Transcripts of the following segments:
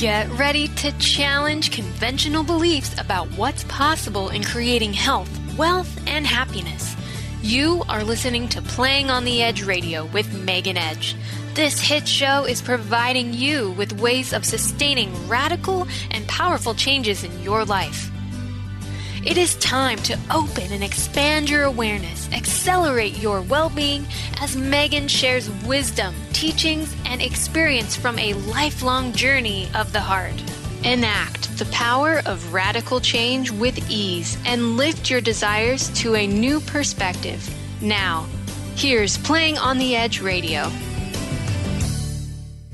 Get ready to challenge conventional beliefs about what's possible in creating health, wealth, and happiness. You are listening to Playing on the Edge Radio with Megan Edge. This hit show is providing you with ways of sustaining radical and powerful changes in your life. It is time to open and expand your awareness, accelerate your well being as Megan shares wisdom, teachings, and experience from a lifelong journey of the heart. Enact the power of radical change with ease and lift your desires to a new perspective. Now, here's Playing on the Edge Radio.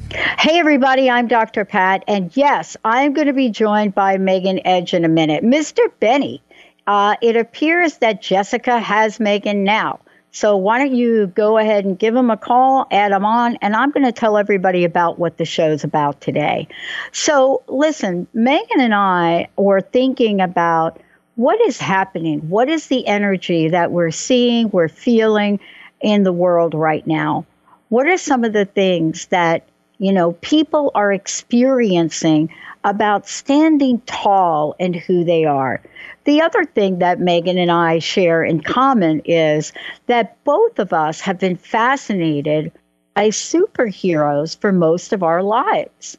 Hey, everybody, I'm Dr. Pat, and yes, I'm going to be joined by Megan Edge in a minute. Mr. Benny, uh, it appears that Jessica has Megan now. So why don't you go ahead and give him a call, add him on, and I'm going to tell everybody about what the show's about today. So listen, Megan and I were thinking about what is happening? What is the energy that we're seeing, we're feeling in the world right now? What are some of the things that you know, people are experiencing about standing tall and who they are. The other thing that Megan and I share in common is that both of us have been fascinated by superheroes for most of our lives.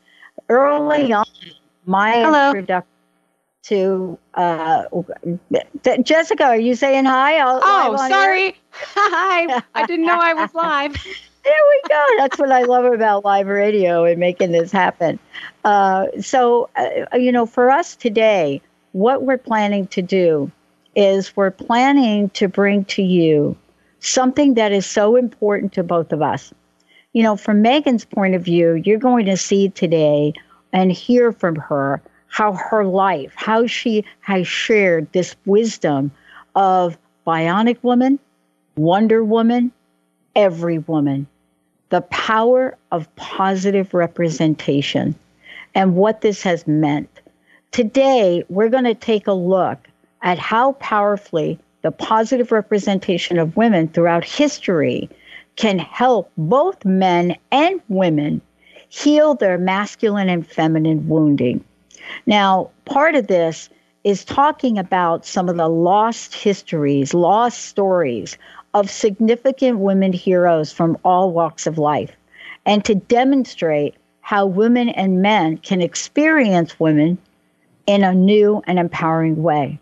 Early on, my Hello. introduction to uh, Jessica, are you saying hi? I'll, Oh, sorry. Hi. I didn't know I was live. There we go. That's what I love about live radio and making this happen. Uh, so, uh, you know, for us today, what we're planning to do is we're planning to bring to you something that is so important to both of us. You know, from Megan's point of view, you're going to see today and hear from her how her life, how she has shared this wisdom of Bionic Woman, Wonder Woman, every woman, the power of positive representation and what this has meant. Today, we're going to take a look at how powerfully the positive representation of women throughout history can help both men and women heal their masculine and feminine wounding. Now, part of this is talking about some of the lost histories, lost stories of significant women heroes from all walks of life, and to demonstrate how women and men can experience women in a new and empowering way.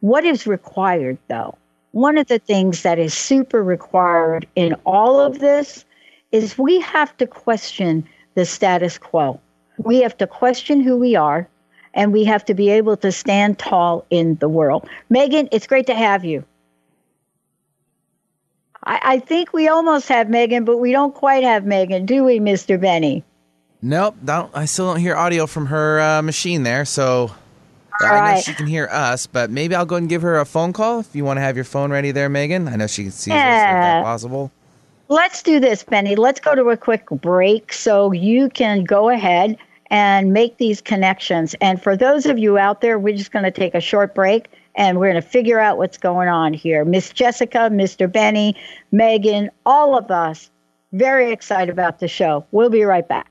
What is required, though? One of the things that is super required in all of this is we have to question the status quo. We have to question who we are, and we have to be able to stand tall in the world. Megan, it's great to have you. I, I think we almost have Megan, but we don't quite have Megan, do we, Mr. Benny? Nope, don't, I still don't hear audio from her uh, machine there, so I know right. she can hear us, but maybe I'll go and give her a phone call if you want to have your phone ready there, Megan. I know she can see us if Yeah. that's possible. Let's do this, Benny. Let's go to a quick break so you can go ahead and make these connections. And for those of you out there, we're just going to take a short break and we're going to figure out what's going on here. Miss Jessica, Mr. Benny, Megan, all of us, very excited about the show. We'll be right back.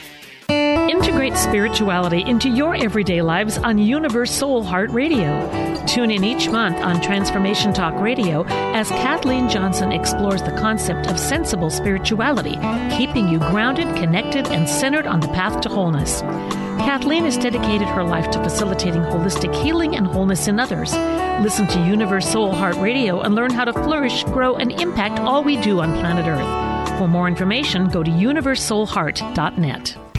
Integrate spirituality into your everyday lives on Universe Soul Heart Radio. Tune in each month on Transformation Talk Radio as Kathleen Johnson explores the concept of sensible spirituality, keeping you grounded, connected, and centered on the path to wholeness. Kathleen has dedicated her life to facilitating holistic healing and wholeness in others. Listen to Universe Soul Heart Radio and learn how to flourish, grow, and impact all we do on planet Earth. For more information, go to universesoulheart.net.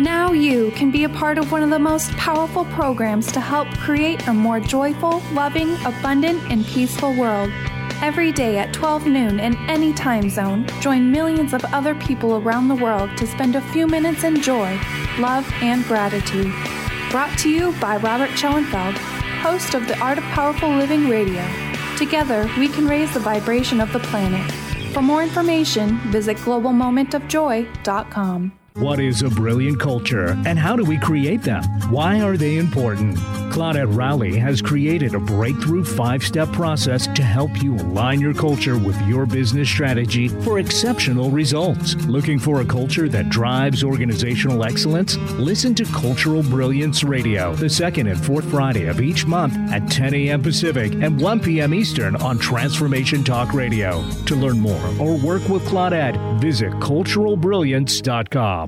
Now you can be a part of one of the most powerful programs to help create a more joyful, loving, abundant, and peaceful world. Every day at 12 noon in any time zone, join millions of other people around the world to spend a few minutes in joy, love, and gratitude. Brought to you by Robert Schoenfeld, host of the Art of Powerful Living Radio. Together, we can raise the vibration of the planet. For more information, visit globalmomentofjoy.com. What is a brilliant culture and how do we create them? Why are they important? Claudette Rowley has created a breakthrough five step process to help you align your culture with your business strategy for exceptional results. Looking for a culture that drives organizational excellence? Listen to Cultural Brilliance Radio the second and fourth Friday of each month at 10 a.m. Pacific and 1 p.m. Eastern on Transformation Talk Radio. To learn more or work with Claudette, visit culturalbrilliance.com.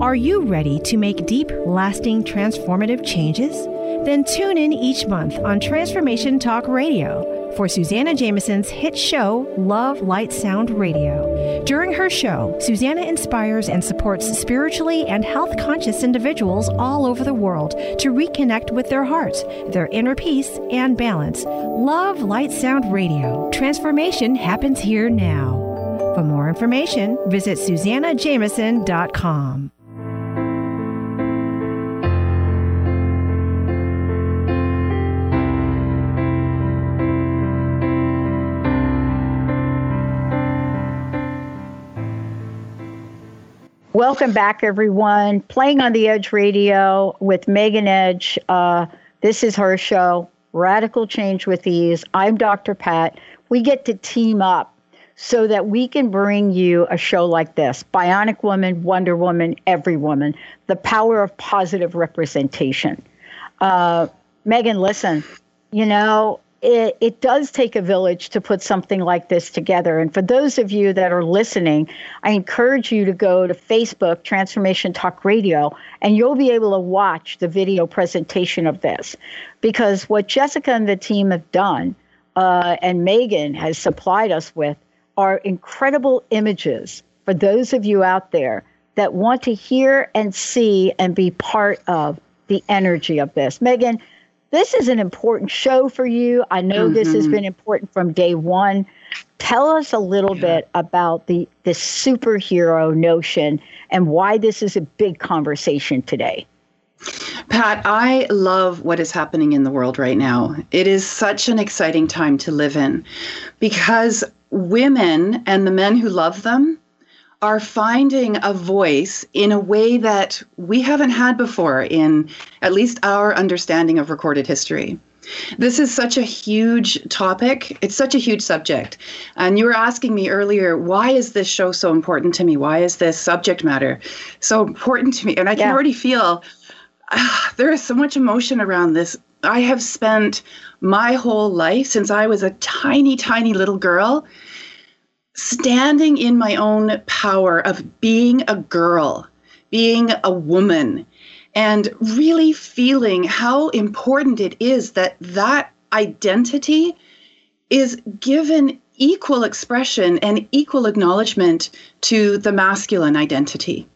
Are you ready to make deep, lasting, transformative changes? Then tune in each month on Transformation Talk Radio for Susanna Jameson's hit show, Love, Light, Sound Radio. During her show, Susanna inspires and supports spiritually and health conscious individuals all over the world to reconnect with their hearts, their inner peace, and balance. Love, Light, Sound Radio. Transformation happens here now. For more information, visit SusannaJameson.com. Welcome back, everyone. Playing on the Edge Radio with Megan Edge. Uh, this is her show, Radical Change with Ease. I'm Dr. Pat. We get to team up so that we can bring you a show like this Bionic Woman, Wonder Woman, Every Woman, the power of positive representation. Uh, Megan, listen, you know, it, it does take a village to put something like this together. And for those of you that are listening, I encourage you to go to Facebook, Transformation Talk Radio, and you'll be able to watch the video presentation of this. Because what Jessica and the team have done, uh, and Megan has supplied us with, are incredible images for those of you out there that want to hear and see and be part of the energy of this. Megan, this is an important show for you. I know mm-hmm. this has mm-hmm. been important from day one. Tell us a little yeah. bit about the the superhero notion and why this is a big conversation today. Pat, I love what is happening in the world right now. It is such an exciting time to live in because women and the men who love them are finding a voice in a way that we haven't had before in at least our understanding of recorded history. This is such a huge topic. It's such a huge subject. And you were asking me earlier, why is this show so important to me? Why is this subject matter so important to me? And I can yeah. already feel uh, there is so much emotion around this. I have spent my whole life since I was a tiny, tiny little girl standing in my own power of being a girl, being a woman, and really feeling how important it is that that identity is given equal expression and equal acknowledgement to the masculine identity.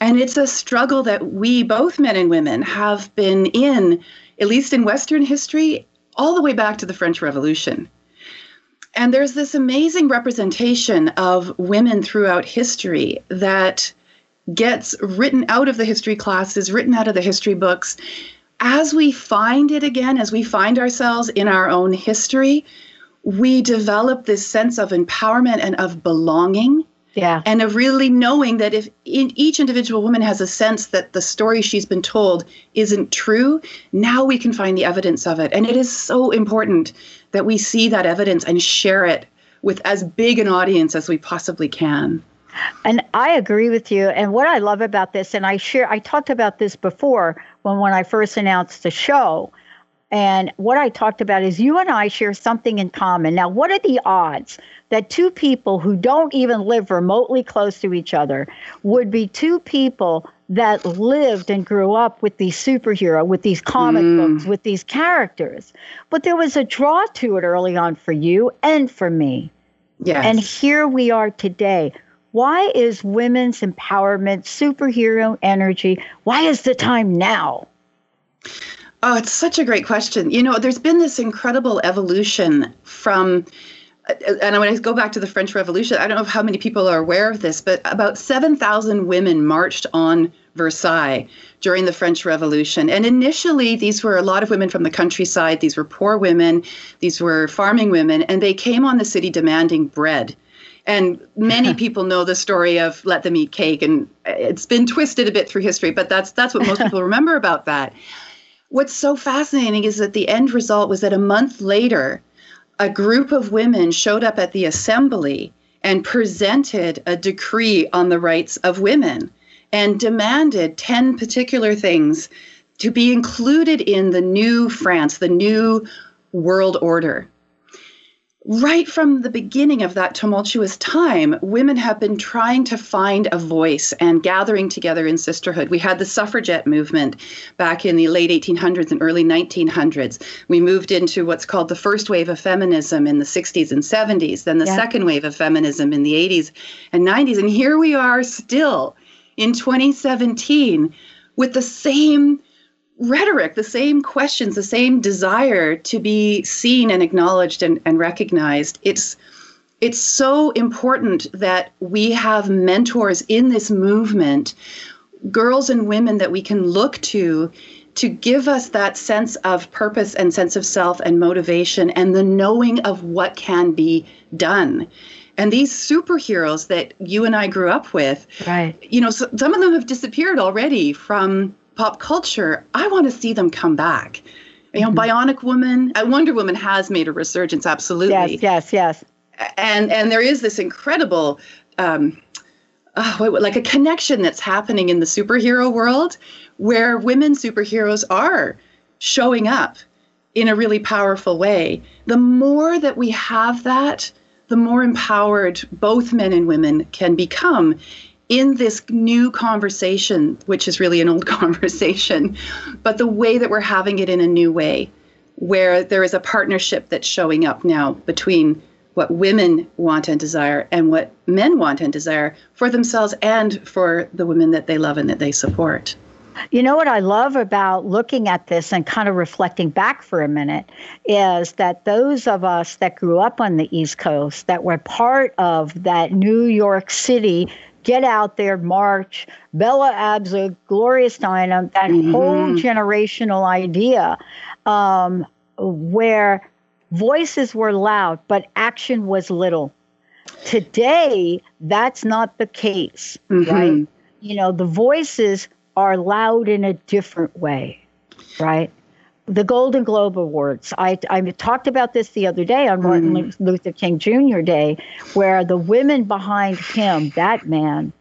And it's a struggle that we, both men and women, have been in, at least in Western history, all the way back to the French Revolution. And there's this amazing representation of women throughout history that gets written out of the history classes, written out of the history books. As we find it again, as we find ourselves in our own history, we develop this sense of empowerment and of belonging. Yeah. And of really knowing that if in, each individual woman has a sense that the story she's been told isn't true, now we can find the evidence of it. And it is so important that we see that evidence and share it with as big an audience as we possibly can. And I agree with you. And what I love about this, and I share, I talked about this before when when I first announced the show. And what I talked about is you and I share something in common. Now, what are the odds that two people who don't even live remotely close to each other would be two people that lived and grew up with these superhero, with these comic mm. books, with these characters? But there was a draw to it early on for you and for me. Yes. And here we are today. Why is women's empowerment, superhero energy, why is the time now? Oh, it's such a great question. You know, there's been this incredible evolution from and when I go back to the French Revolution, I don't know how many people are aware of this, but about 7,000 women marched on Versailles during the French Revolution. And initially, these were a lot of women from the countryside. These were poor women, these were farming women, and they came on the city demanding bread. And many people know the story of let them eat cake, and it's been twisted a bit through history, but that's that's what most people remember about that. What's so fascinating is that the end result was that a month later, a group of women showed up at the assembly and presented a decree on the rights of women and demanded 10 particular things to be included in the new France, the new world order right from the beginning of that tumultuous time, women have been trying to find a voice and gathering together in sisterhood. We had the suffragette movement back in the late 1800s and early 1900s. We moved into what's called the first wave of feminism in the 60s and 70s, then the yeah. second wave of feminism in the 80s and 90s. And here we are still in 2017 with the same rhetoric, the same questions, the same desire to be seen and acknowledged and, and recognized. It's it's so important that we have mentors in this movement, girls and women that we can look to to give us that sense of purpose and sense of self and motivation and the knowing of what can be done. And these superheroes that you and I grew up with, right. you know, so, some of them have disappeared already from pop culture, I want to see them come back. You know, mm-hmm. Bionic Woman, uh, Wonder Woman has made a resurgence, absolutely. Yes, yes, yes. And and there is this incredible, um, uh, like a connection that's happening in the superhero world, where women superheroes are showing up in a really powerful way. The more that we have that, the more empowered both men and women can become in this new conversation, which is really an old conversation, but the way that we're having it in a new way, where there is a partnership that's showing up now between what women want and desire and what men want and desire for themselves and for the women that they love and that they support. You know what I love about looking at this and kind of reflecting back for a minute is that those of us that grew up on the East Coast, that were part of that New York City get out there, march, Bella Abzug, Gloria Steinem, that mm-hmm. whole generational idea um, where voices were loud, but action was little. Today, that's not the case, mm-hmm. right? You know, the voices are loud in a different way, right? The Golden Globe Awards. I, I talked about this the other day on Martin mm. Luther King Jr. Day, where the women behind him, that man,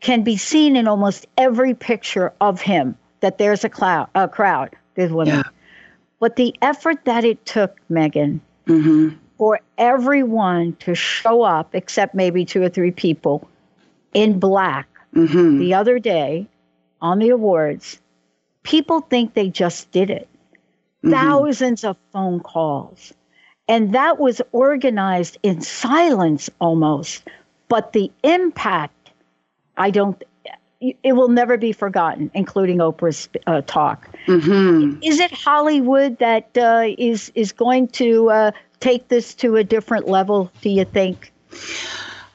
can be seen in almost every picture of him. That there's a, cloud, a crowd, there's women. Yeah. But the effort that it took, Megan, mm-hmm. for everyone to show up, except maybe two or three people, in black mm-hmm. the other day on the awards, people think they just did it mm-hmm. thousands of phone calls. And that was organized in silence almost. But the impact, I don't, it will never be forgotten, including Oprah's uh, talk. Mm-hmm. Is it Hollywood that uh, is is going to uh, take this to a different level? Do you think?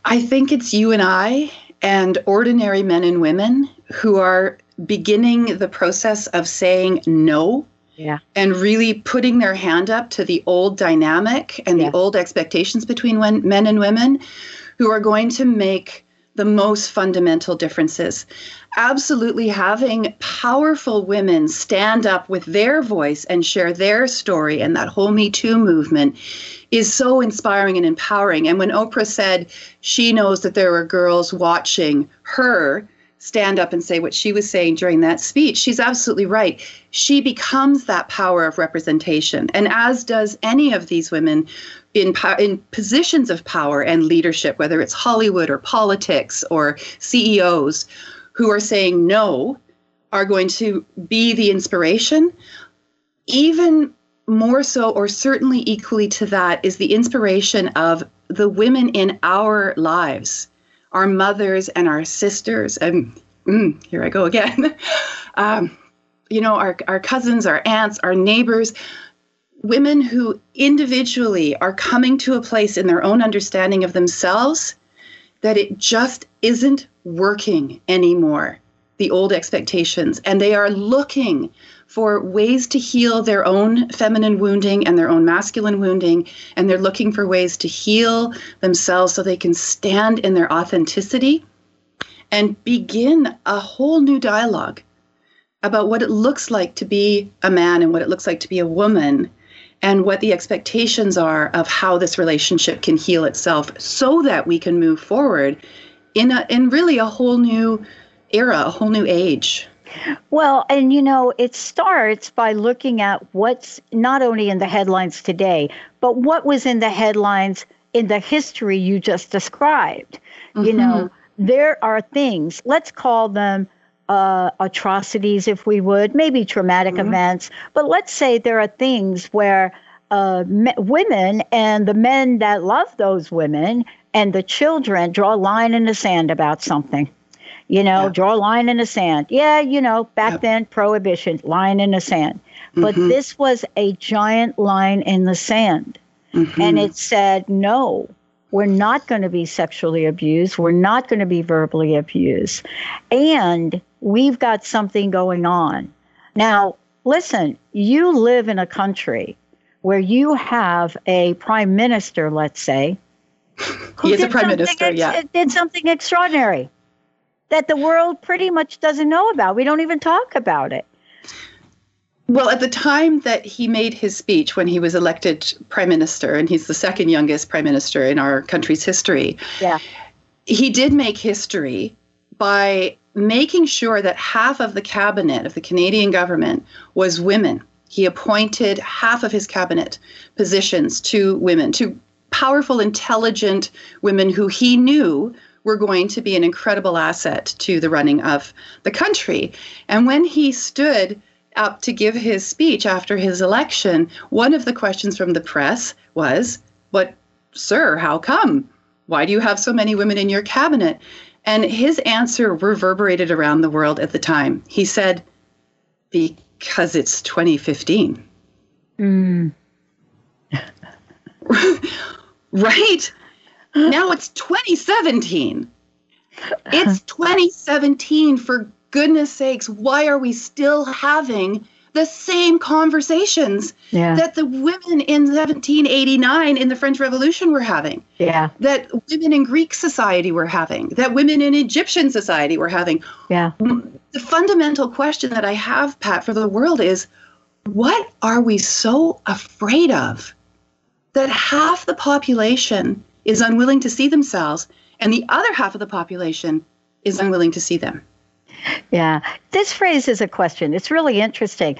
I think it's you and I and ordinary men and women who are beginning the process of saying no yeah. and really putting their hand up to the old dynamic and yeah. the old expectations between when, men and women who are going to make the most fundamental differences. Absolutely having powerful women stand up with their voice and share their story and that whole Me Too movement is so inspiring and empowering. And when Oprah said she knows that there were girls watching her stand up and say what she was saying during that speech, she's absolutely right. She becomes that power of representation. And as does any of these women in, in positions of power and leadership, whether it's Hollywood or politics or CEOs who are saying no, are going to be the inspiration. Even more so, or certainly equally to that, is the inspiration of the women in our lives, our mothers and our sisters. And mm, here I go again. um, you know, our, our cousins, our aunts, our neighbors, women who individually are coming to a place in their own understanding of themselves that it just isn't working anymore, the old expectations. And they are looking for ways to heal their own feminine wounding and their own masculine wounding. And they're looking for ways to heal themselves so they can stand in their authenticity and begin a whole new dialogue about what it looks like to be a man and what it looks like to be a woman and what the expectations are of how this relationship can heal itself so that we can move forward in a in really a whole new era, a whole new age. Well, and you know, it starts by looking at what's not only in the headlines today, but what was in the headlines in the history you just described. Mm-hmm. You know, there are things, let's call them uh, atrocities, if we would, maybe traumatic mm-hmm. events. But let's say there are things where uh, me- women and the men that love those women and the children draw a line in the sand about something. You know, yeah. draw a line in the sand. Yeah, you know, back yeah. then, prohibition, line in the sand. But mm-hmm. this was a giant line in the sand. Mm-hmm. And it said, no, we're not going to be sexually abused. We're not going to be verbally abused. And we've got something going on. Now, listen, you live in a country where you have a prime minister, let's say, he is a prime minister, ex- yeah. Did something extraordinary that the world pretty much doesn't know about. We don't even talk about it. Well, at the time that he made his speech when he was elected prime minister, and he's the second youngest prime minister in our country's history, yeah. he did make history by making sure that half of the cabinet of the Canadian government was women. He appointed half of his cabinet positions to women, to powerful, intelligent women who he knew were going to be an incredible asset to the running of the country. And when he stood up to give his speech after his election, one of the questions from the press was, But, sir, how come? Why do you have so many women in your cabinet? And his answer reverberated around the world at the time. He said, Because it's 2015. Mm. right? Now it's 2017. It's 2017 for goodness sakes, why are we still having the same conversations yeah. that the women in 1789 in the French Revolution were having? Yeah. That women in Greek society were having, that women in Egyptian society were having. Yeah. Mm, the fundamental question that I have, Pat, for the world is what are we so afraid of that half the population is unwilling to see themselves and the other half of the population is unwilling to see them? Yeah, this phrase is a question. It's really interesting.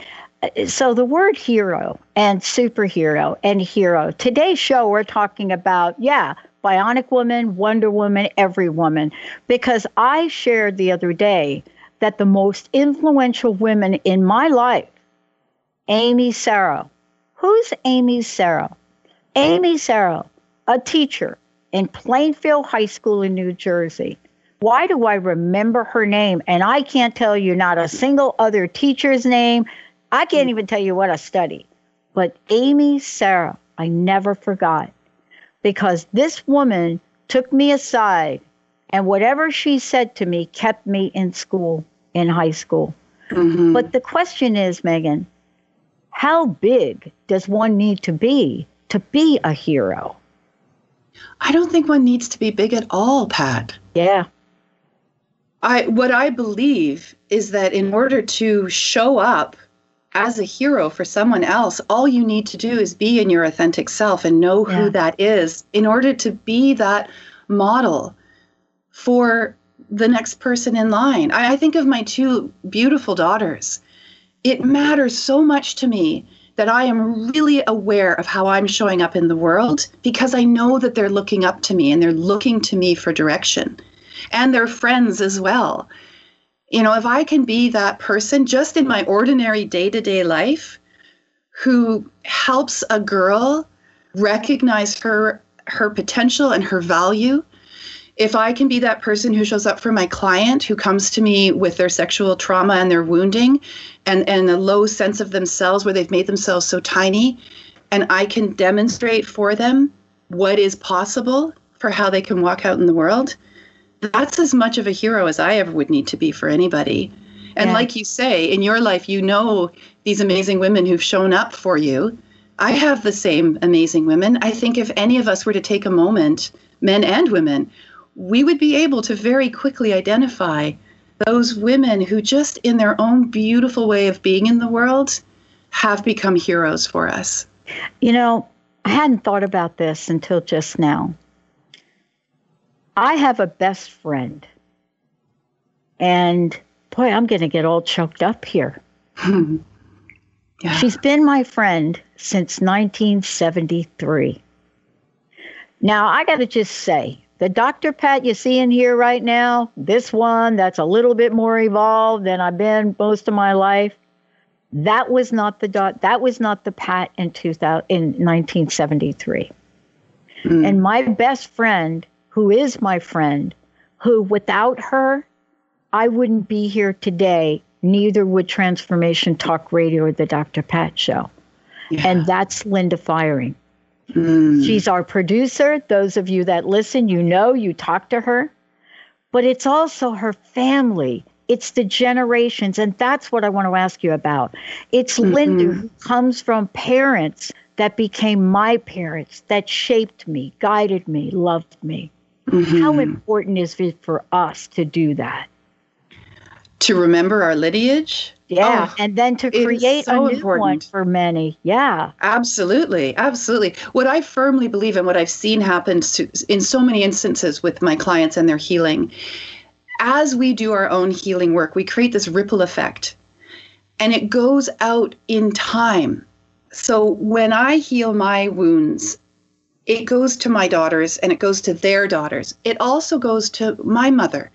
So, the word hero and superhero and hero. Today's show, we're talking about, yeah, Bionic Woman, Wonder Woman, every woman. Because I shared the other day that the most influential women in my life, Amy Sarah. Who's Amy Sarah? Amy Sarah, a teacher in Plainfield High School in New Jersey. Why do I remember her name? And I can't tell you not a single other teacher's name. I can't even tell you what I studied. But Amy Sarah, I never forgot because this woman took me aside and whatever she said to me kept me in school, in high school. Mm-hmm. But the question is, Megan, how big does one need to be to be a hero? I don't think one needs to be big at all, Pat. Yeah. I what I believe is that in order to show up as a hero for someone else, all you need to do is be in your authentic self and know Yeah. who that is in order to be that model for the next person in line. I, I think of my two beautiful daughters. It matters so much to me that I am really aware of how I'm showing up in the world because I know that they're looking up to me and they're looking to me for direction and their friends as well. You know, if I can be that person just in my ordinary day to day life who helps a girl recognize her her potential and her value if I can be that person who shows up for my client who comes to me with their sexual trauma and their wounding and, and a low sense of themselves where they've made themselves so tiny, and I can demonstrate for them what is possible for how they can walk out in the world, that's as much of a hero as I ever would need to be for anybody. And Yeah. like you say, in your life, you know these amazing women who've shown up for you. I have the same amazing women. I think if any of us were to take a moment, men and women, we would be able to very quickly identify those women who, just in their own beautiful way of being in the world, have become heroes for us. You know, I hadn't thought about this until just now. I have a best friend. And boy, I'm going to get all choked up here. She's been my friend since 1973. Now, I got to just say, the Dr. Pat you see in here right now, this one that's a little bit more evolved than I've been most of my life, that was not the dot. That was not the Pat in 2000 in 1973. Hmm. And my best friend, who is my friend, who without her, I wouldn't be here today. Neither would Transformation Talk Radio or the Dr. Pat Show. And that's Linda Firing. Hmm. She's our producer. Those of you that listen, you know, you talk to her. But it's also her family. It's the generations. And that's what I want to ask you about. It's mm-hmm. Linda who comes from parents that became my parents, that shaped me, guided me, loved me. Mm-hmm. How important is it for us to do that? To remember our lineage? Yeah. Oh, and then to create so a new one for many. Yeah. Absolutely, absolutely. What I firmly believe and what I've seen happen to, in so many instances with my clients and their healing, as we do our own healing work, we create this ripple effect and it goes out in time. So when I heal my wounds, it goes to my daughters and it goes to their daughters. It also goes to my mother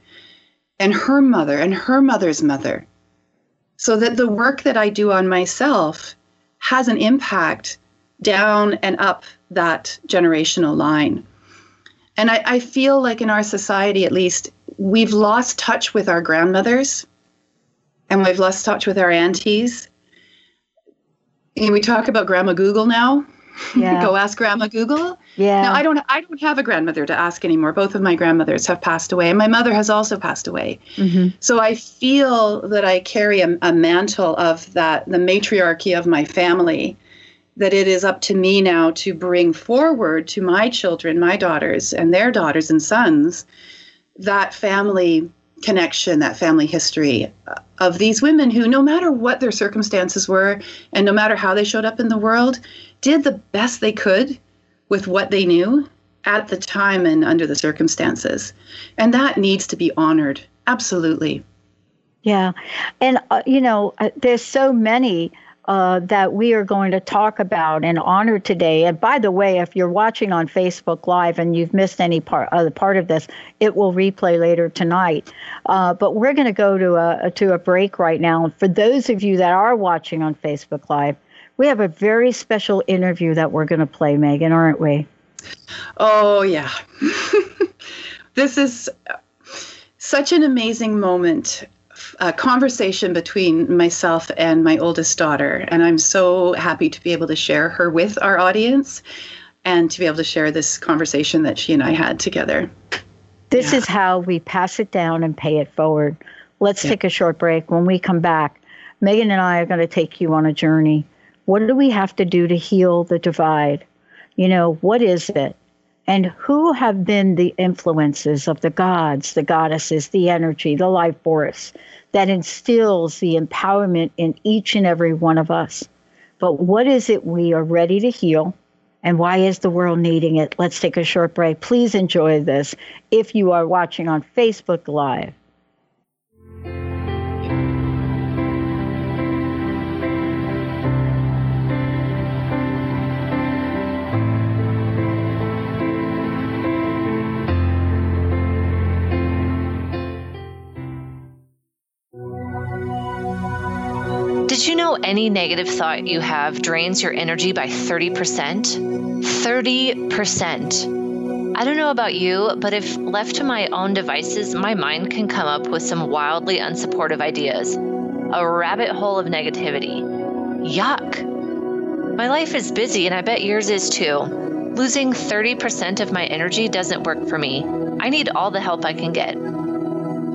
and her mother and her mother's mother. So that the work that I do on myself has an impact down and up that generational line. And I, I feel like in our society, at least, we've lost touch with our grandmothers and we've lost touch with our aunties. And we talk about Grandma Google now. Yeah. Go ask Grandma Google. Yeah. Now I don't I don't have a grandmother to ask anymore. Both of my grandmothers have passed away, and my mother has also passed away. Mhm. So I feel that I carry a, a mantle of that, the matriarchy of my family, that it is up to me now to bring forward to my children, my daughters, and their daughters and sons, that family connection, that family history of these women who, no matter what their circumstances were, and no matter how they showed up in the world, did the best they could with what they knew at the time and under the circumstances. And that needs to be honored. Absolutely. Yeah. And, uh, you know, uh, there's so many uh, that we are going to talk about and honor today. And by the way, if you're watching on Facebook Live and you've missed any part, part of this, it will replay later tonight. Uh, but we're going to go to a, to a break right now. And for those of you that are watching on Facebook Live, we have a very special interview that we're going to play, Megan, aren't we? Oh, yeah. this is uh, such an amazing moment. A conversation between myself and my oldest daughter. And I'm so happy to be able to share her with our audience and to be able to share this conversation that she and I had together. This is how we pass it down and pay it forward. Let's take a short break. When we come back, Megan and I are going to take you on a journey. What do we have to do to heal the divide? You know, what is it? and who have been the influences of the gods, the goddesses, the energy, the life force that instills the empowerment in each and every one of us. But what is it we are ready to heal? And why is the world needing it? Let's take a short break. Please enjoy this if you are watching on Facebook Live. Did you know any negative thought you have drains your energy by 30%? 30%. I don't know about you, but if left to my own devices, my mind can come up with some wildly unsupportive ideas. A rabbit hole of negativity. Yuck. My life is busy, and I bet yours is too. Losing 30% of my energy doesn't work for me. I need all the help I can get.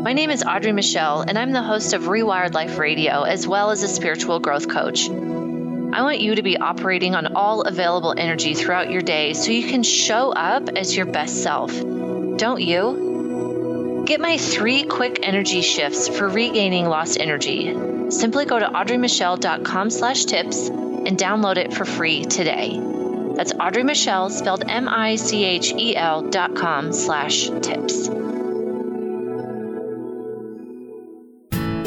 My name is Audrey Michelle, and I'm the host of Rewired Life Radio, as well as a spiritual growth coach. I want you to be operating on all available energy throughout your day so you can show up as your best self. Don't you? Get my three quick energy shifts for regaining lost energy. Simply go to audreymichelle.com slash tips and download it for free today. That's Audrey Michelle, spelled M-I-C-H-E-L dot com slash tips.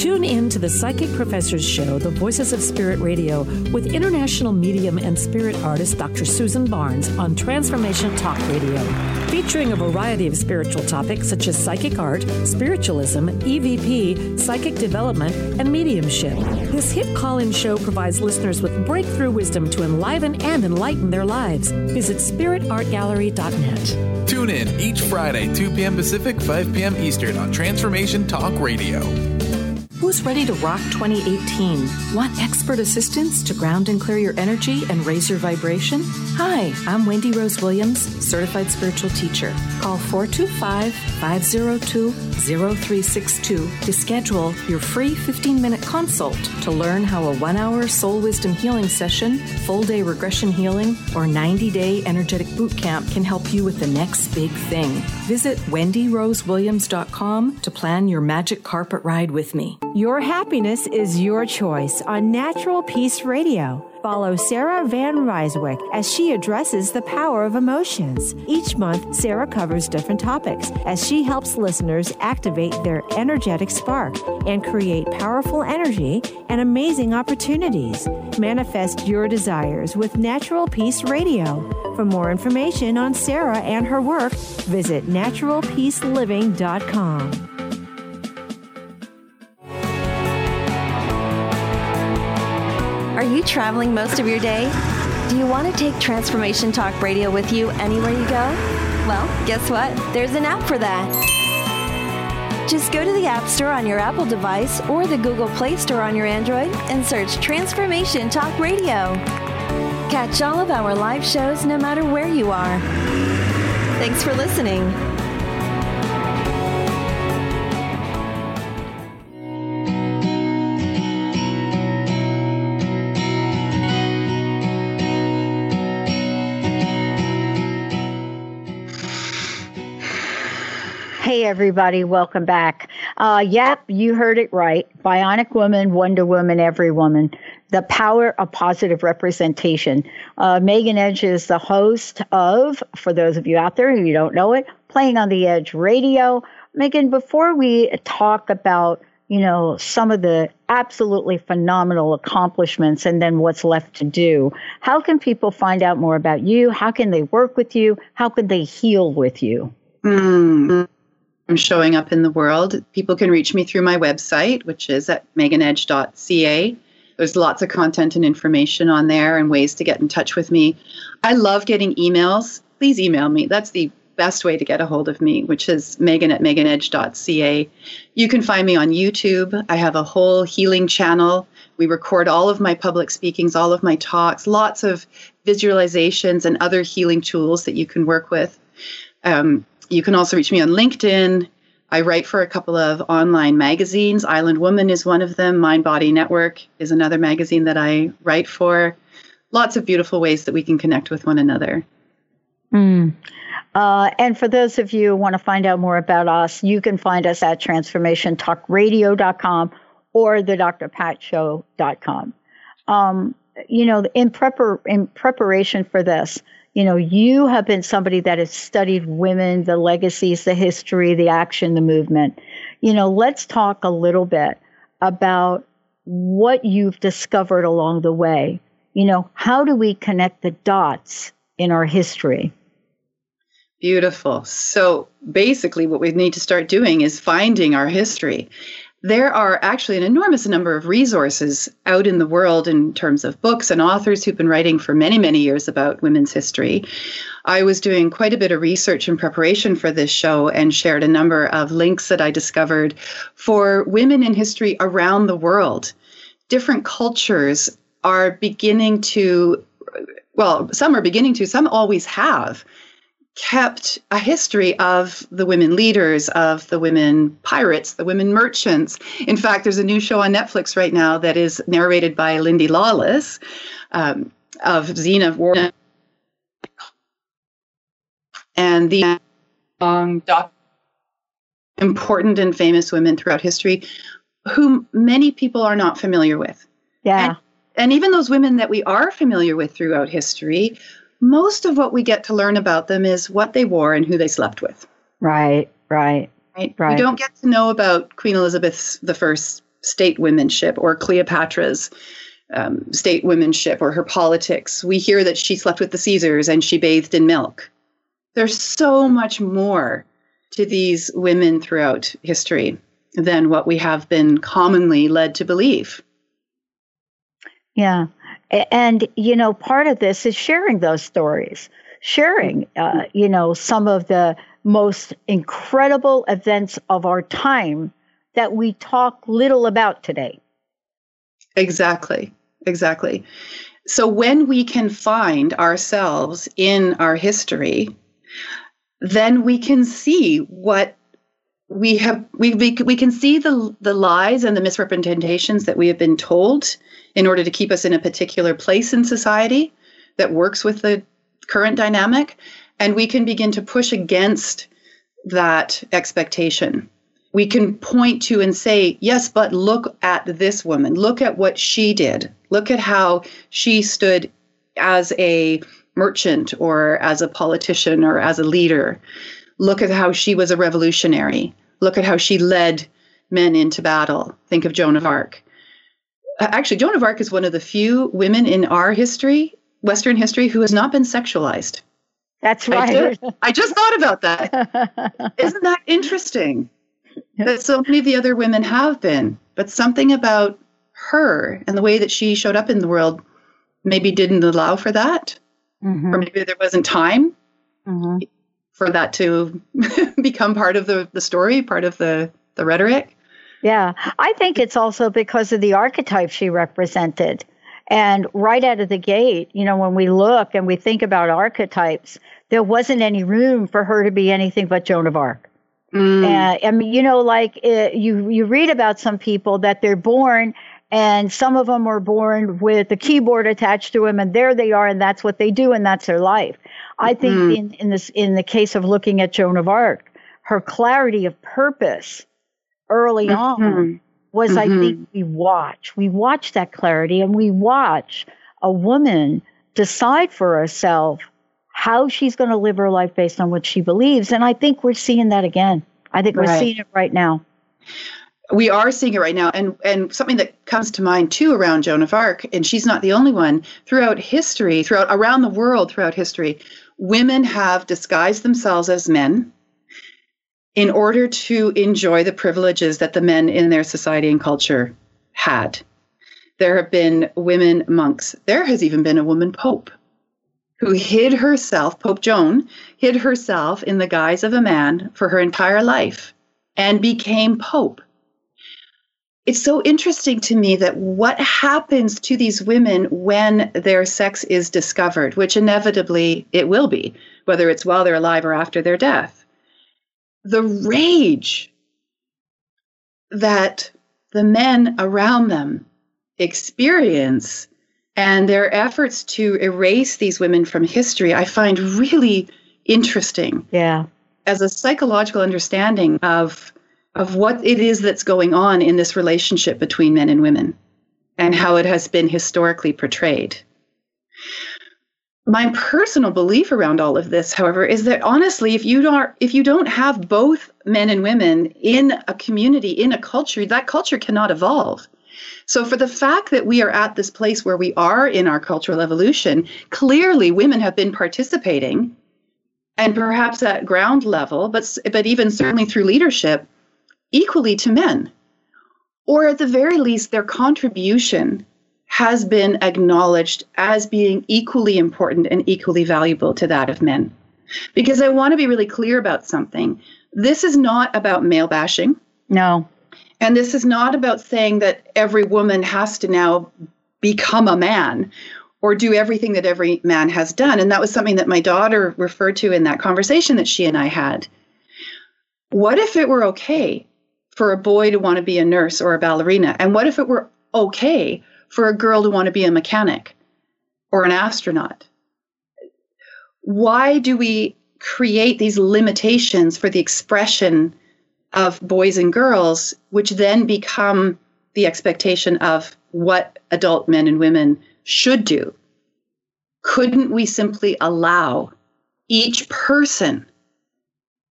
Tune in to the Psychic Professors Show, The Voices of Spirit Radio, with international medium and spirit artist Dr. Susan Barnes on Transformation Talk Radio, featuring a variety of spiritual topics such as psychic art, spiritualism, EVP, psychic development, and mediumship. This hit call in show provides listeners with breakthrough wisdom to enliven and enlighten their lives. Visit spiritartgallery.net. Tune in each Friday, 2 p.m. Pacific, 5 p.m. Eastern on Transformation Talk Radio. Who's ready to rock 2018? Want expert assistance to ground and clear your energy and raise your vibration? Hi, I'm Wendy Rose Williams, certified spiritual teacher. Call 425 502 0362 to schedule your free 15 minute consult to learn how a one hour soul wisdom healing session, full day regression healing, or 90 day energetic boot camp can help you with the next big thing. Visit wendyrosewilliams.com to plan your magic carpet ride with me. Your happiness is your choice on Natural Peace Radio. Follow Sarah Van Ryswick as she addresses the power of emotions. Each month, Sarah covers different topics as she helps listeners activate their energetic spark and create powerful energy and amazing opportunities. Manifest your desires with Natural Peace Radio. For more information on Sarah and her work, visit naturalpeaceliving.com. Are you traveling most of your day? Do you want to take Transformation Talk Radio with you anywhere you go? Well, guess what? There's an app for that. Just go to the App Store on your Apple device or the Google Play Store on your Android and search Transformation Talk Radio. Catch all of our live shows no matter where you are. Thanks for listening. Hey, everybody, welcome back. Uh, yep, you heard it right. Bionic Woman, Wonder Woman, Every Woman. The power of positive representation. Uh, Megan Edge is the host of, for those of you out there who don't know it, Playing on the Edge Radio. Megan, before we talk about, you know, some of the absolutely phenomenal accomplishments and then what's left to do, how can people find out more about you? How can they work with you? How can they heal with you? Mm. I'm showing up in the world. People can reach me through my website, which is at meganedge.ca. There's lots of content and information on there and ways to get in touch with me. I love getting emails. Please email me. That's the best way to get a hold of me, which is megan at meganedge.ca. You can find me on YouTube. I have a whole healing channel. We record all of my public speakings, all of my talks, lots of visualizations and other healing tools that you can work with. Um, you can also reach me on LinkedIn. I write for a couple of online magazines. Island Woman is one of them. Mind Body Network is another magazine that I write for. Lots of beautiful ways that we can connect with one another. Mm. Uh, and for those of you who want to find out more about us, you can find us at transformationtalkradio.com or the drpatshow.com. Um, you know, in, prepar- in preparation for this, you know, you have been somebody that has studied women, the legacies, the history, the action, the movement. You know, let's talk a little bit about what you've discovered along the way. You know, how do we connect the dots in our history? Beautiful. So basically, what we need to start doing is finding our history there are actually an enormous number of resources out in the world in terms of books and authors who've been writing for many, many years about women's history. I was doing quite a bit of research in preparation for this show and shared a number of links that I discovered for women in history around the world. Different cultures are beginning to, well, some are beginning to, some always have kept a history of the women leaders, of the women pirates, the women merchants. In fact, there's a new show on Netflix right now that is narrated by Lindy Lawless um, of Xena War. And the um, important and famous women throughout history whom many people are not familiar with. Yeah. And, and even those women that we are familiar with throughout history most of what we get to learn about them is what they wore and who they slept with. Right, right, right. right. We don't get to know about Queen Elizabeth's the first state womanship or Cleopatra's um, state womanship or her politics. We hear that she slept with the Caesars and she bathed in milk. There's so much more to these women throughout history than what we have been commonly led to believe. Yeah. And, you know, part of this is sharing those stories, sharing, uh, you know, some of the most incredible events of our time that we talk little about today. Exactly. Exactly. So when we can find ourselves in our history, then we can see what we have we, we, we can see the the lies and the misrepresentations that we have been told in order to keep us in a particular place in society that works with the current dynamic and we can begin to push against that expectation. We can point to and say yes but look at this woman. Look at what she did. Look at how she stood as a merchant or as a politician or as a leader look at how she was a revolutionary Look at how she led men into battle. Think of Joan of Arc. Uh, actually, Joan of Arc is one of the few women in our history, Western history, who has not been sexualized. That's right. I just, I just thought about that. Isn't that interesting? That so many of the other women have been, but something about her and the way that she showed up in the world maybe didn't allow for that. Mm-hmm. Or maybe there wasn't time. Mm-hmm for that to become part of the, the story, part of the, the rhetoric. Yeah, I think it's also because of the archetype she represented. And right out of the gate, you know, when we look and we think about archetypes, there wasn't any room for her to be anything but Joan of Arc. Mm. Uh, I mean, you know, like uh, you you read about some people that they're born, and some of them are born with a keyboard attached to them, and there they are, and that's what they do, and that's their life. I think mm-hmm. in, in this in the case of looking at Joan of Arc, her clarity of purpose early mm-hmm. on was mm-hmm. I think we watch. We watch that clarity and we watch a woman decide for herself how she's going to live her life based on what she believes. And I think we're seeing that again. I think right. we're seeing it right now. We are seeing it right now. And and something that comes to mind too around Joan of Arc, and she's not the only one, throughout history, throughout around the world, throughout history, women have disguised themselves as men in order to enjoy the privileges that the men in their society and culture had. There have been women monks. There has even been a woman pope. who hid herself, Pope Joan, hid herself in the guise of a man for her entire life and became Pope. It's so interesting to me that what happens to these women when their sex is discovered, which inevitably it will be, whether it's while they're alive or after their death. The rage that the men around them experience and their efforts to erase these women from history, I find really interesting. Yeah. As a psychological understanding of of what it is that's going on in this relationship between men and women and how it has been historically portrayed. My personal belief around all of this, however, is that honestly, if you don't if you don't have both men and women in a community, in a culture, that culture cannot evolve. So, for the fact that we are at this place where we are in our cultural evolution, clearly women have been participating, and perhaps at ground level, but but even certainly through leadership, equally to men, or at the very least, their contribution has been acknowledged as being equally important and equally valuable to that of men. Because I want to be really clear about something. This is not about male bashing. No. And this is not about saying that every woman has to now become a man or do everything that every man has done. And that was something that my daughter referred to in that conversation that she and I had. What if it were okay for a boy to want to be a nurse or a ballerina? And what if it were okay for a girl to want to be a mechanic or an astronaut? Why do we create these limitations for the expression of boys and girls, which then become the expectation of what adult men and women should do. Couldn't we simply allow each person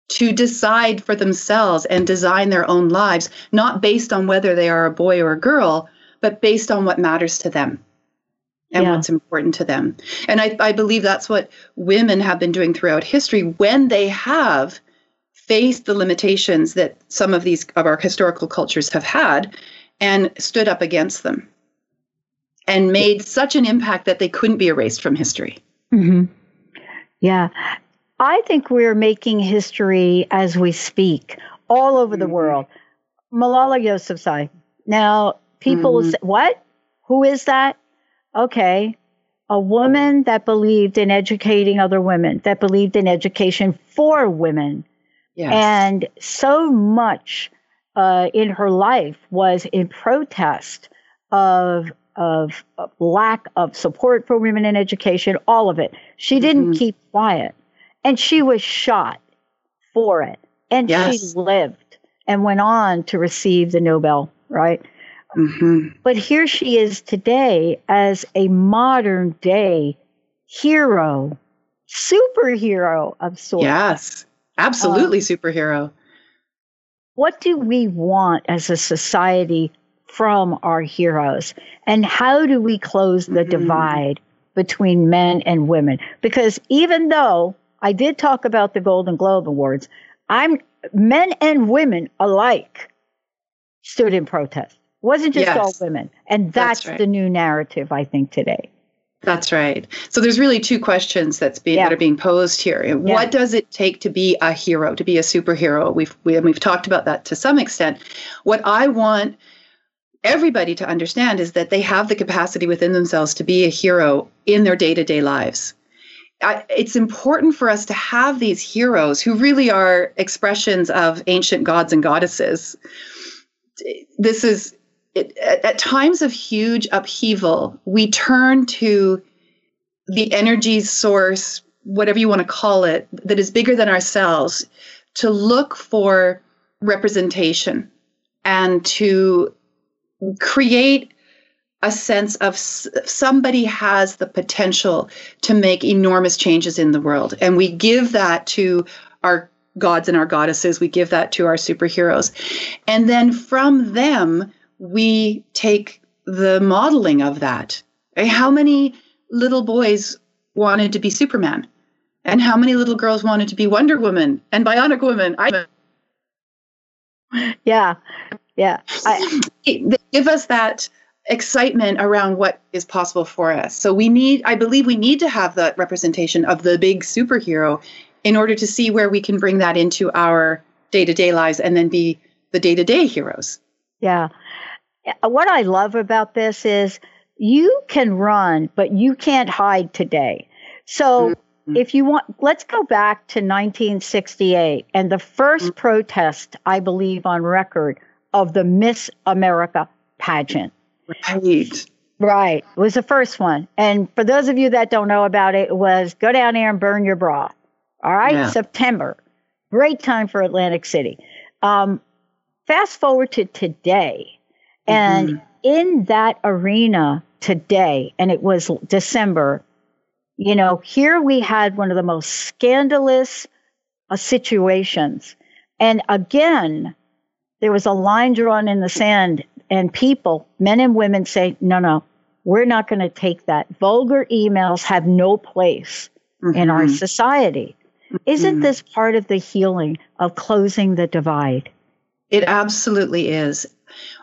to decide for themselves and design their own lives, not based on whether they are a boy or a girl, but based on what matters to them and yeah. what's important to them? And I, I believe that's what women have been doing throughout history when they have faced the limitations that some of these of our historical cultures have had and stood up against them and made such an impact that they couldn't be erased from history. Mm-hmm. Yeah. I think we're making history as we speak all over mm-hmm. the world. Malala Yousafzai. Now, people mm-hmm. say, what? Who is that? Okay. A woman that believed in educating other women, that believed in education for women, Yes. And so much uh, in her life was in protest of, of, of lack of support for women in education, all of it. She didn't mm-hmm. keep quiet. And she was shot for it. And yes. she lived and went on to receive the Nobel, right? Mm-hmm. But here she is today as a modern day hero, superhero of sorts. Yes. Absolutely um, superhero. What do we want as a society from our heroes? And how do we close the mm-hmm. divide between men and women? Because even though I did talk about the Golden Globe Awards, I'm men and women alike stood in protest. It wasn't just yes. all women. And that's, that's right. the new narrative, I think, today. That's right. So there's really two questions that's being yeah. that are being posed here. Yeah. What does it take to be a hero, to be a superhero? We've we, have we have talked about that to some extent. What I want everybody to understand is that they have the capacity within themselves to be a hero in their day-to-day lives. I, it's important for us to have these heroes who really are expressions of ancient gods and goddesses. This is it, at, at times of huge upheaval, we turn to the energy source, whatever you want to call it, that is bigger than ourselves, to look for representation and to create a sense of somebody has the potential to make enormous changes in the world. And we give that to our gods and our goddesses, we give that to our superheroes. And then from them, we take the modeling of that. Eh, how many little boys wanted to be Superman? And how many little girls wanted to be Wonder Woman and Bionic Woman? I yeah, yeah. I, they give us that excitement around what is possible for us. So we need, I believe, we need to have the representation of the big superhero in order to see where we can bring that into our day to day lives and then be the day to day heroes. Yeah. What I love about this is you can run, but you can't hide today. So mm-hmm. if you want, let's go back to 1968 and the 1st mm-hmm. protest, I believe, on record of the Miss America pageant. Right. Right. It was the first one. And for those of you that don't know about it, it was go down there and burn your bra. All right. Yeah. September. Great time for Atlantic City. Um, fast forward to today. And mm-hmm. in that arena today, and it was December, you know, here we had one of the most scandalous uh, situations. And again, there was a line drawn in the sand, and people, men and women, say, no, no, we're not going to take that. Vulgar emails have no place mm-hmm. in our mm-hmm. society. Mm-hmm. Isn't this part of the healing of closing the divide? It absolutely is.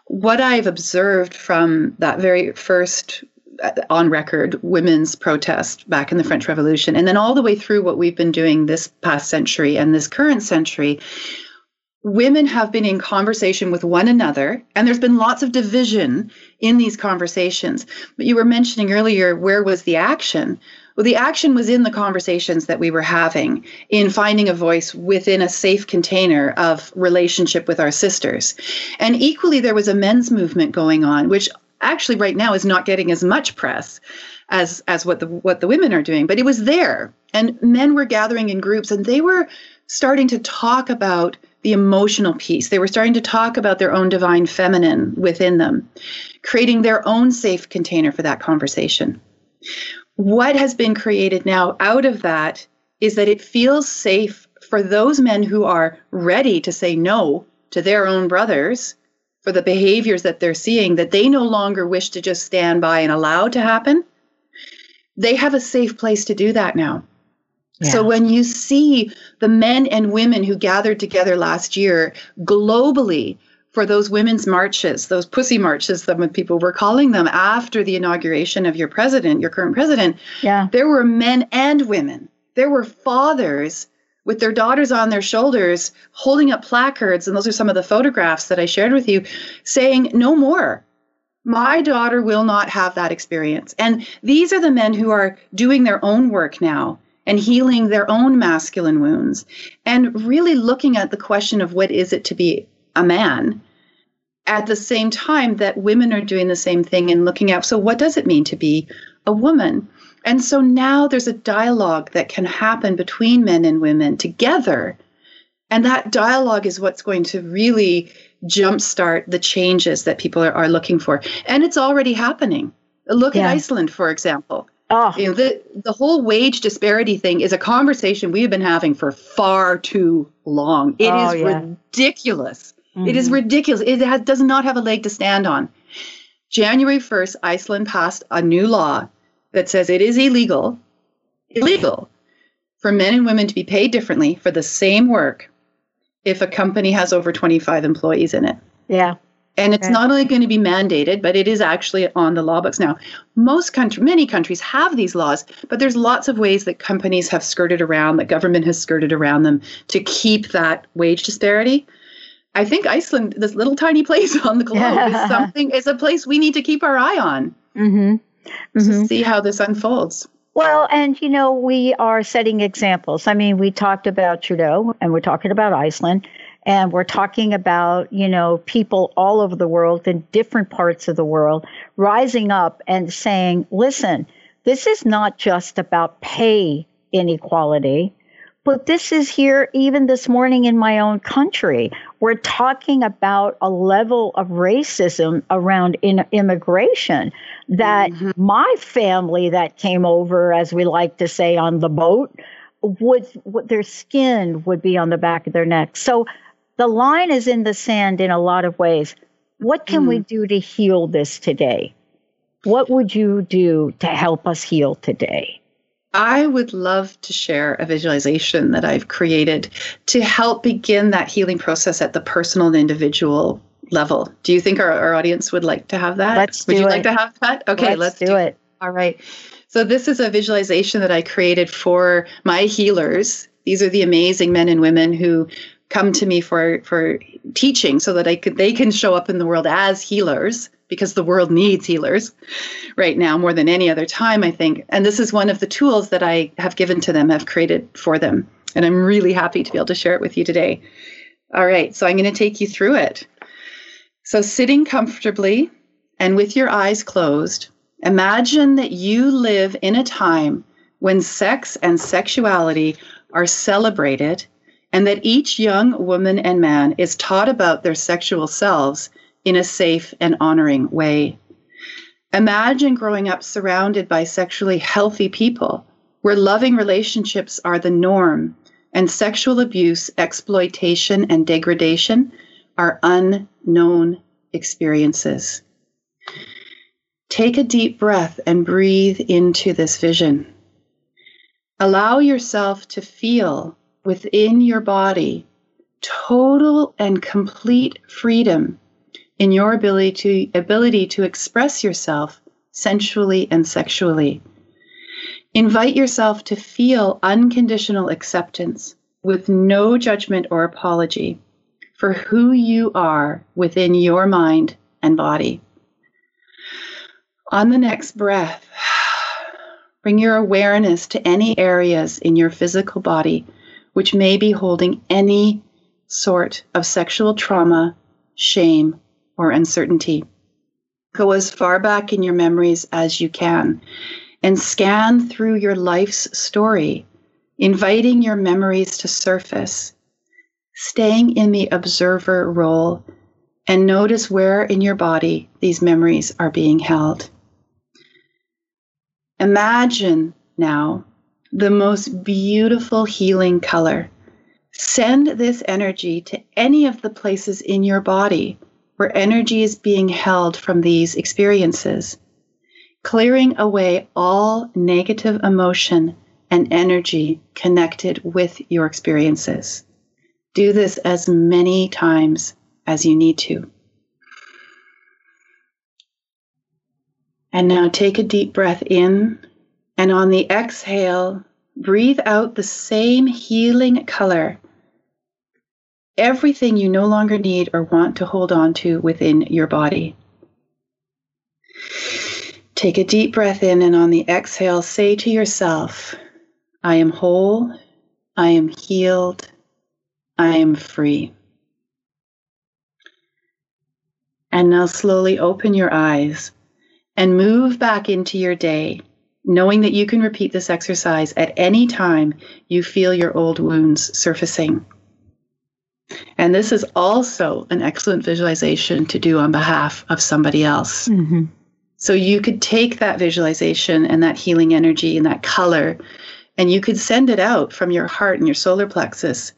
What I've observed from that very first uh, on record women's protest back in the French Revolution, and then all the way through what we've been doing this past century and this current century, women have been in conversation with one another, and there's been lots of division in these conversations. But you were mentioning earlier, where was the action? Well, the action was in the conversations that we were having, in finding a voice within a safe container of relationship with our sisters. And equally, there was a men's movement going on, which actually right now is not getting as much press as as what the what the women are doing but it was there and men were gathering in groups and they were starting to talk about the emotional piece. They were starting to talk about their own divine feminine within them, creating their own safe container for that conversation. What has been created now out of that is that it feels safe for those men who are ready to say no to their own brothers for the behaviors that they're seeing that they no longer wish to just stand by and allow to happen. They have a safe place to do that now. So when you see the men and women who gathered together last year globally for those women's marches, those pussy marches, some people were calling them after the inauguration of your president, your current president, yeah. there were men and women. There were fathers with their daughters on their shoulders holding up placards, and those are some of the photographs that I shared with you, saying, No more. My daughter will not have that experience. And these are the men who are doing their own work now and healing their own masculine wounds and really looking at the question of what is it to be a man at the same time that women are doing the same thing and looking at so what does it mean to be a woman? And so now there's a dialogue that can happen between men and women together. And that dialogue is what's going to really jumpstart the changes that people are, are looking for. And it's already happening. Look yeah. at iceland for example Oh. You know, the, the whole wage disparity thing is a conversation we've been having for far too long. It oh, is yeah. ridiculous. Mm-hmm. It is mm-hmm. ridiculous. It has, does not have a leg to stand on. January 1st, Iceland passed a new law that says it is illegal, illegal for men and women to be paid differently for the same work if a company has over 25 employees in it. Yeah. And it's okay. not only going to be mandated, but it is actually on the law books now. Most country, many countries have these laws, but there's lots of ways that companies have skirted around, that government has skirted around them to keep that wage disparity. I think Iceland, this little tiny place on the globe, yeah. is something is a place we need to keep our eye on mm-hmm. Mm-hmm. to see how this unfolds. Well, and you know, we are setting examples. I mean, we talked about Trudeau and we're talking about Iceland. And we're talking about, you know, people all over the world in different parts of the world rising up and saying, listen, this is not just about pay inequality, but this is here even this morning in my own country. We're talking about a level of racism around in immigration that mm-hmm. my family that came over, as we like to say, on the boat, would, would their skin would be on the back of their neck. So the line is in the sand in a lot of ways. What can mm. we do to heal this today? What would you do to help us heal today? I would love to share a visualization that I've created to help begin that healing process at the personal and individual level. Do you think our, our audience would like to have that? Let's would do you it. like to have that? Okay, Let's let's, do it. All right. So this is a visualization that I created for my healers. These are the amazing men and women who come to me for for teaching so that I could they can show up in the world as healers because the world needs healers right now more than any other time I think. And this is one of the tools that I have given to them, have created for them. And I'm really happy to be able to share it with you today. All right, so I'm going to take you through it. So sitting comfortably and with your eyes closed, imagine that you live in a time when sex and sexuality are celebrated and that each young woman and man is taught about their sexual selves in a safe and honoring way. Imagine growing up surrounded by sexually healthy people where loving relationships are the norm and sexual abuse, exploitation, and degradation are unknown experiences. Take a deep breath and breathe into this vision. Allow yourself to feel within your body total and complete freedom in your ability to, ability to express yourself sensually and sexually. Invite yourself to feel unconditional acceptance with no judgment or apology for who you are within your mind and body. On the next breath, bring your awareness to any areas in your physical body which may be holding any sort of sexual trauma, shame, or uncertainty. Go as far back in your memories as you can and scan through your life's story, inviting your memories to surface, staying in the observer role, and notice where in your body these memories are being held. Imagine now the most beautiful healing color. Send this energy to any of the places in your body where energy is being held from these experiences, clearing away all negative emotion and energy connected with your experiences. Do this as many times as you need to. And now take a deep breath in, and on the exhale, breathe out the same healing color. Everything you no longer need or want to hold on to within your body. Take a deep breath in, and on the exhale, say to yourself, I am whole, I am healed, I am free. And now slowly open your eyes and move back into your day, knowing that you can repeat this exercise at any time you feel your old wounds surfacing. And this is also an excellent visualization to do on behalf of somebody else. Mm-hmm. So you could take that visualization and that healing energy and that color, and you could send it out from your heart and your solar plexus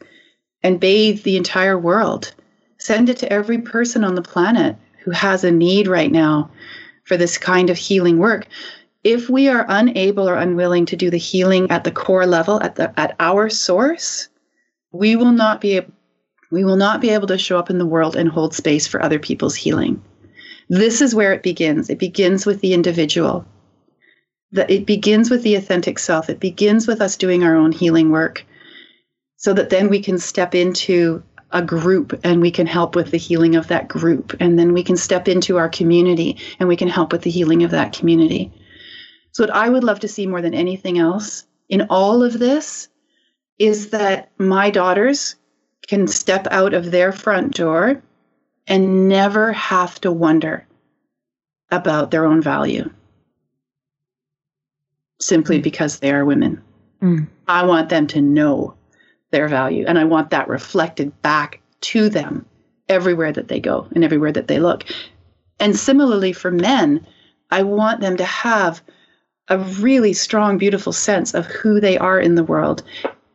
and bathe the entire world. Send it to every person on the planet who has a need right now for this kind of healing work. If we are unable or unwilling to do the healing at the core level, at the at our source, we will not be able we will not be able to show up in the world and hold space for other people's healing. This is where it begins. It begins with the individual. The, it begins with the authentic self. It begins with us doing our own healing work so that then we can step into a group and we can help with the healing of that group. And then we can step into our community and we can help with the healing of that community. So, what I would love to see more than anything else in all of this is that my daughters can step out of their front door and never have to wonder about their own value simply because they are women. Mm. I want them to know their value and I want that reflected back to them everywhere that they go and everywhere that they look. And similarly for men, I want them to have a really strong, beautiful sense of who they are in the world,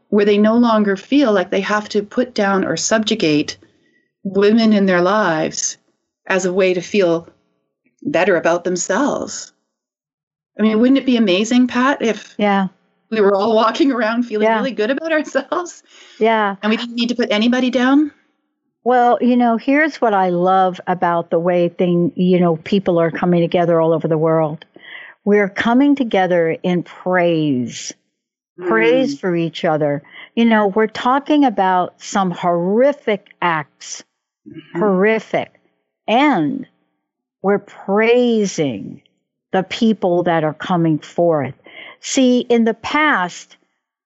where they no longer feel like they have to put down or subjugate women in their lives as a way to feel better about themselves. I mean, wouldn't it be amazing, Pat, if yeah. we were all walking around feeling yeah. really good about ourselves? Yeah. And we didn't need to put anybody down? Well, you know, here's what I love about the way thing, you know, people are coming together all over the world. We're coming together in praise, mm. praise for each other. You know, we're talking about some horrific acts, mm-hmm. horrific, and we're praising the people that are coming forth. See, in the past,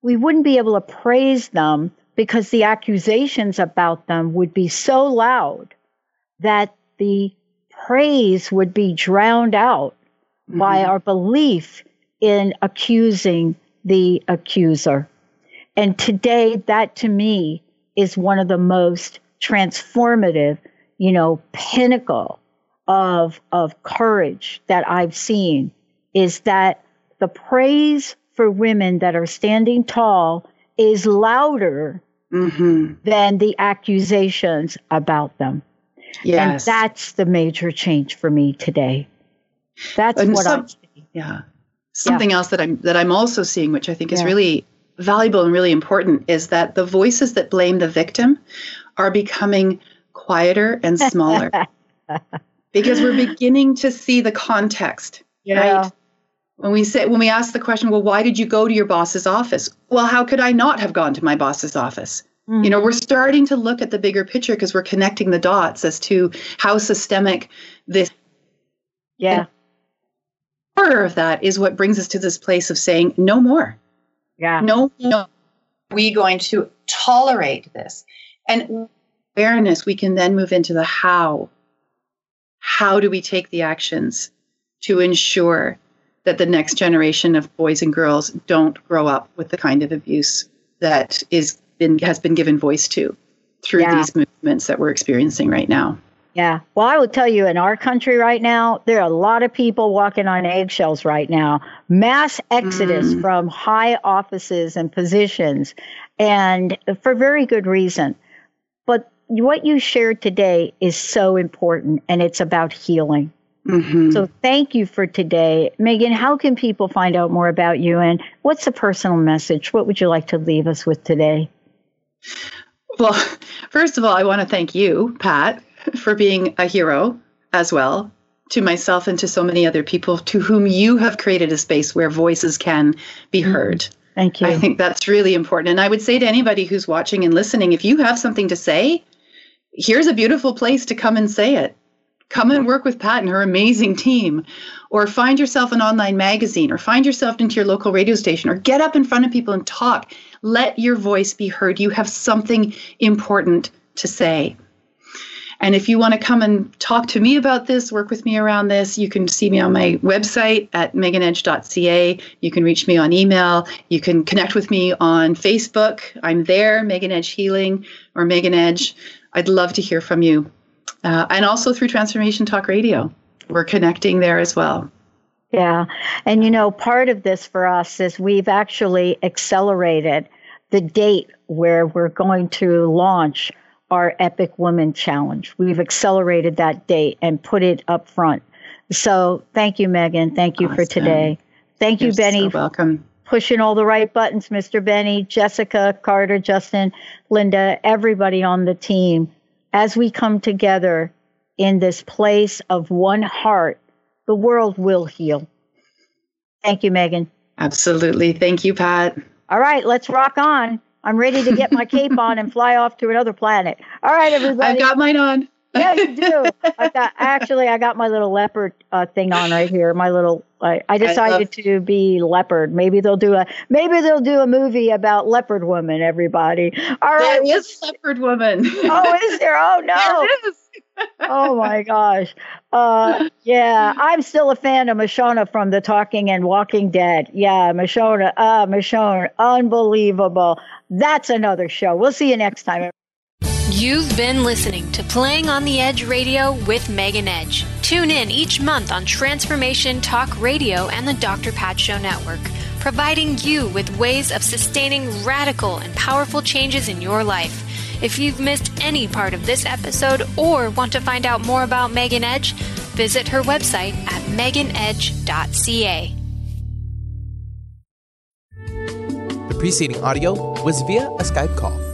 we wouldn't be able to praise them because the accusations about them would be so loud that the praise would be drowned out mm-hmm. by our belief in accusing the accuser. And today, that to me is one of the most transformative, you know, pinnacle of, of courage that I've seen is that the praise for women that are standing tall is louder mm-hmm. than the accusations about them. Yes. And that's the major change for me today. That's and what some, I'm Yeah. Something yeah. else that I'm that I'm also seeing, which I think is yeah. really valuable and really important, is that the voices that blame the victim are becoming quieter and smaller. because we're beginning to see the context, yeah. right? When we say when we ask the question, well, why did you go to your boss's office? Well, how could I not have gone to my boss's office? Mm-hmm. You know, we're starting to look at the bigger picture because we're connecting the dots as to how systemic this Yeah. Part of that is what brings us to this place of saying no more. Yeah. No, no. We going to tolerate this. And awareness, we can then move into the how how do we take the actions to ensure that the next generation of boys and girls don't grow up with the kind of abuse that is been has been given voice to through yeah. these movements that we're experiencing right now. Yeah. Well, I will tell you, in our country right now, there are a lot of people walking on eggshells right now. Mass exodus mm. from high offices and positions, and for very good reason. But what you shared today is so important and it's about healing. Mm-hmm. So thank you for today. Megan, how can people find out more about you and what's a personal message? What would you like to leave us with today? Well, first of all, I want to thank you, Pat, for being a hero as well to myself and to so many other people to whom you have created a space where voices can be mm-hmm. heard. Thank you. I think that's really important. And I would say to anybody who's watching and listening, if you have something to say, here's a beautiful place to come and say it. Come and work with Pat and her amazing team, or find yourself an online magazine, or find yourself into your local radio station, or get up in front of people and talk. Let your voice be heard. You have something important to say. And if you want to come and talk to me about this, work with me around this, you can see me on my website at meganedge.ca. You can reach me on email. You can connect with me on Facebook. I'm there, Megan Edge Healing or Megan Edge. I'd love to hear from you. Uh, and also through Transformation Talk Radio. We're connecting there as well. Yeah. And you know, part of this for us is we've actually accelerated the date where we're going to launch our Epic Women Challenge. We've accelerated that date and put it up front. So thank you, Megan. Thank you awesome. for today. Thank You're you, Benny. So welcome. Pushing all the right buttons, Mr. Benny, Jessica, Carter, Justin, Linda, everybody on the team. As we come together in this place of one heart, the world will heal. Thank you, Megan. Absolutely. Thank you, Pat. All right, let's rock on. I'm ready to get my cape on and fly off to another planet. All right, everybody. I've got mine on. yeah, you do. I got actually, I got my little leopard uh, thing on right here. My little, I, I decided I to be leopard. Maybe they'll do a, maybe they'll do a movie about leopard woman. Everybody. All right. There is leopard woman. oh, is there? Oh no. There is. Oh my gosh. Uh, yeah, I'm still a fan of Michonne from the Talking and Walking Dead. Yeah, Michonne, uh, Michonne, unbelievable. That's another show. We'll see you next time. You've been listening to Playing on the Edge Radio with Megan Edge. Tune in each month on Transformation Talk Radio and the Dr. Pat Show Network, providing you with ways of sustaining radical and powerful changes in your life. If you've missed any part of this episode or want to find out more about Megan Edge, visit her website at meganedge.ca. The preceding audio was via a Skype call.